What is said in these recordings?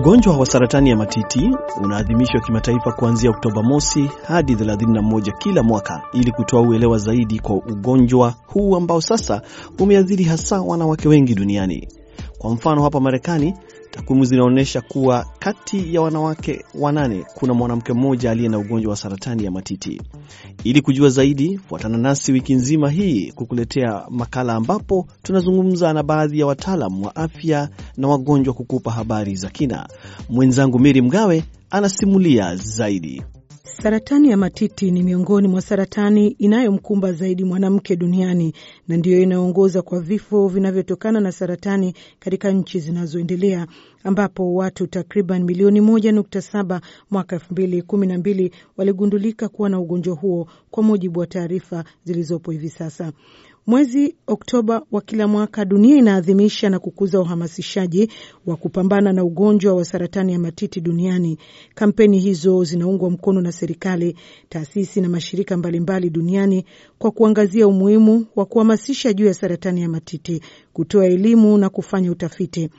Ugonjwa wa saratani ya matiti unaadhimishwa kimataifa kuanzia Oktoba mosi hadi 31 kila mwaka ili kutoa uelewa zaidi kwa ugonjwa huu ambao sasa umeathiri hasa wanawake wengi duniani. Kwa mfano, hapa Marekani takwimu zinaonyesha kuwa kati ya wanawake wanane kuna mwanamke mmoja aliye na ugonjwa wa saratani ya matiti. Ili kujua zaidi, fuatana nasi wiki nzima hii kukuletea makala ambapo tunazungumza na baadhi ya wataalam wa afya na wagonjwa kukupa habari za kina. Mwenzangu Miri Mgawe anasimulia zaidi. Saratani ya matiti ni miongoni mwa saratani inayomkumba zaidi mwanamke duniani na ndiyo inayoongoza kwa vifo vinavyotokana na saratani katika nchi zinazoendelea ambapo watu takriban milioni moja nukta saba mwaka elfu mbili kumi na mbili waligundulika kuwa na ugonjwa huo kwa mujibu wa taarifa zilizopo hivi sasa. Mwezi Oktoba wa kila mwaka dunia inaadhimisha na kukuza uhamasishaji wa kupambana na ugonjwa wa saratani ya matiti duniani. Kampeni hizo zinaungwa mkono na serikali, taasisi na mashirika mbalimbali duniani kwa kuangazia umuhimu wa kuhamasisha juu ya saratani ya matiti, kutoa elimu na kufanya utafiti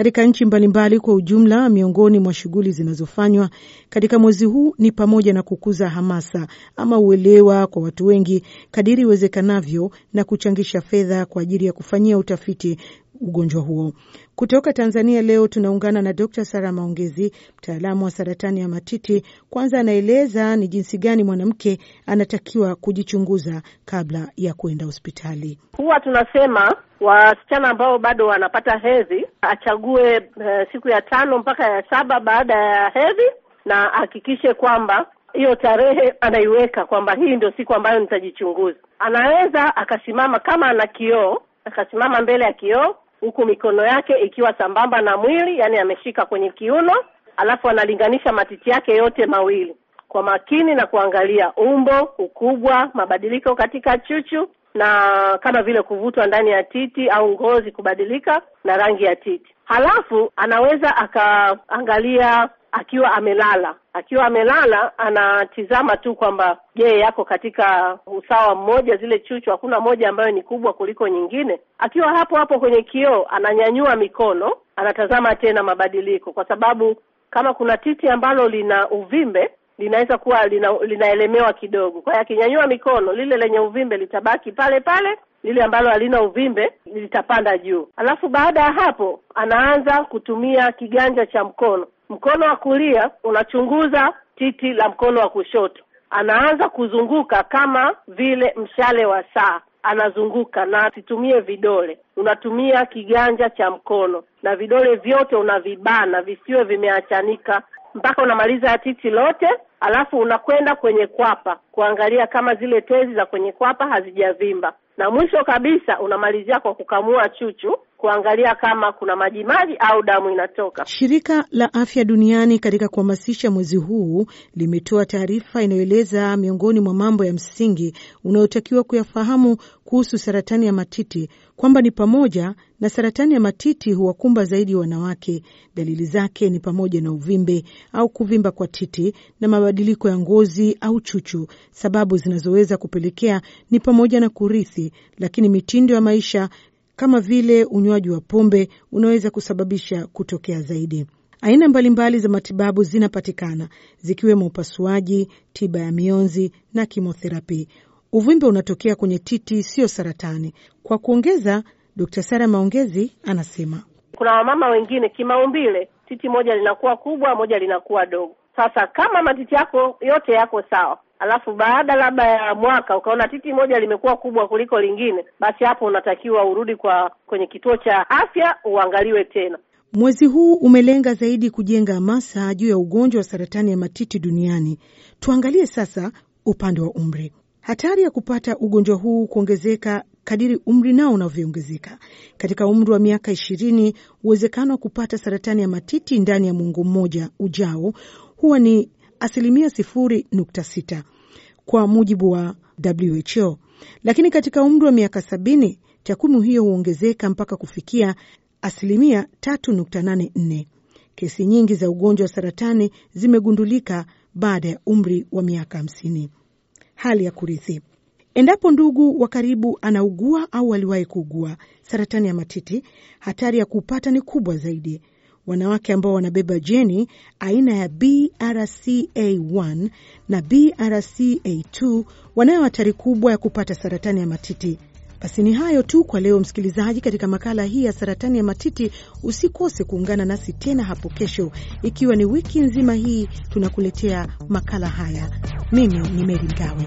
katika nchi mbalimbali kwa ujumla. Miongoni mwa shughuli zinazofanywa katika mwezi huu ni pamoja na kukuza hamasa ama uelewa kwa watu wengi kadiri iwezekanavyo na kuchangisha fedha kwa ajili ya kufanyia utafiti ugonjwa huo. Kutoka Tanzania leo tunaungana na Dr. Sara Maongezi, mtaalamu wa saratani ya matiti. Kwanza anaeleza ni jinsi gani mwanamke anatakiwa kujichunguza kabla ya kuenda hospitali. Huwa tunasema wasichana ambao bado wanapata hedhi achague uh, siku ya tano mpaka ya saba baada ya hedhi, na ahakikishe kwamba hiyo tarehe anaiweka kwamba hii ndio siku ambayo nitajichunguza. Anaweza akasimama kama ana kioo, akasimama mbele ya kioo huku mikono yake ikiwa sambamba na mwili, yani ameshika kwenye kiuno, alafu analinganisha matiti yake yote mawili kwa makini na kuangalia umbo, ukubwa, mabadiliko katika chuchu na kama vile kuvutwa ndani ya titi au ngozi kubadilika na rangi ya titi. Halafu anaweza akaangalia akiwa amelala. Akiwa amelala anatizama tu kwamba je, yako katika usawa mmoja, zile chuchu hakuna moja ambayo ni kubwa kuliko nyingine. Akiwa hapo hapo kwenye kioo, ananyanyua mikono, anatazama tena mabadiliko, kwa sababu kama kuna titi ambalo lina uvimbe linaweza kuwa lina, linaelemewa kidogo. Kwa hiyo akinyanyua mikono, lile lenye uvimbe litabaki pale pale, lile ambalo halina uvimbe litapanda juu. Alafu baada ya hapo anaanza kutumia kiganja cha mkono. Mkono wa kulia unachunguza titi la mkono wa kushoto, anaanza kuzunguka kama vile mshale wa saa, anazunguka na asitumie vidole, unatumia kiganja cha mkono. Na vidole vyote unavibana visiwe vimeachanika. Mpaka unamaliza titi lote, alafu unakwenda kwenye kwapa kuangalia kama zile tezi za kwenye kwapa hazijavimba, na mwisho kabisa unamalizia kwa kukamua chuchu kuangalia kama kuna majimaji au damu inatoka. Shirika la Afya Duniani katika kuhamasisha mwezi huu limetoa taarifa inayoeleza miongoni mwa mambo ya msingi unayotakiwa kuyafahamu kuhusu saratani ya matiti kwamba ni pamoja na saratani ya matiti huwakumba zaidi wanawake. Dalili zake ni pamoja na uvimbe au kuvimba kwa titi na mabadiliko ya ngozi au chuchu. Sababu zinazoweza kupelekea ni pamoja na kurithi, lakini mitindo ya maisha kama vile unywaji wa pombe unaweza kusababisha kutokea zaidi. Aina mbalimbali za matibabu zinapatikana zikiwemo upasuaji, tiba ya mionzi na kimotherapi. Uvimbe unatokea kwenye titi, sio saratani. Kwa kuongeza, Dkt. Sara Maongezi anasema kuna wamama wengine kimaumbile, titi moja linakuwa kubwa, moja linakuwa dogo. Sasa kama matiti yako yote yako sawa alafu baada labda ya mwaka ukaona titi moja limekuwa kubwa kuliko lingine, basi hapo unatakiwa urudi kwa kwenye kituo cha afya uangaliwe tena. Mwezi huu umelenga zaidi kujenga hamasa juu ya ugonjwa wa saratani ya matiti duniani. Tuangalie sasa upande wa umri. Hatari ya kupata ugonjwa huu kuongezeka kadiri umri nao unavyoongezeka. Katika umri wa miaka ishirini, uwezekano wa kupata saratani ya matiti ndani ya mwongo mmoja ujao huwa ni asilimia sifuri nukta sita kwa mujibu wa WHO, lakini katika umri wa miaka sabini takwimu hiyo huongezeka mpaka kufikia asilimia tatu nukta nane nne. Kesi nyingi za ugonjwa wa saratani zimegundulika baada ya umri wa miaka hamsini. Hali ya kurithi Endapo ndugu wa karibu anaugua au aliwahi kuugua saratani ya matiti, hatari ya kupata ni kubwa zaidi. Wanawake ambao wanabeba jeni aina ya BRCA1 na BRCA2 wanayo hatari kubwa ya kupata saratani ya matiti. Basi ni hayo tu kwa leo, msikilizaji. Katika makala hii ya saratani ya matiti, usikose kuungana nasi tena hapo kesho, ikiwa ni wiki nzima hii tunakuletea makala haya. Mimi ni Meri Mgawe.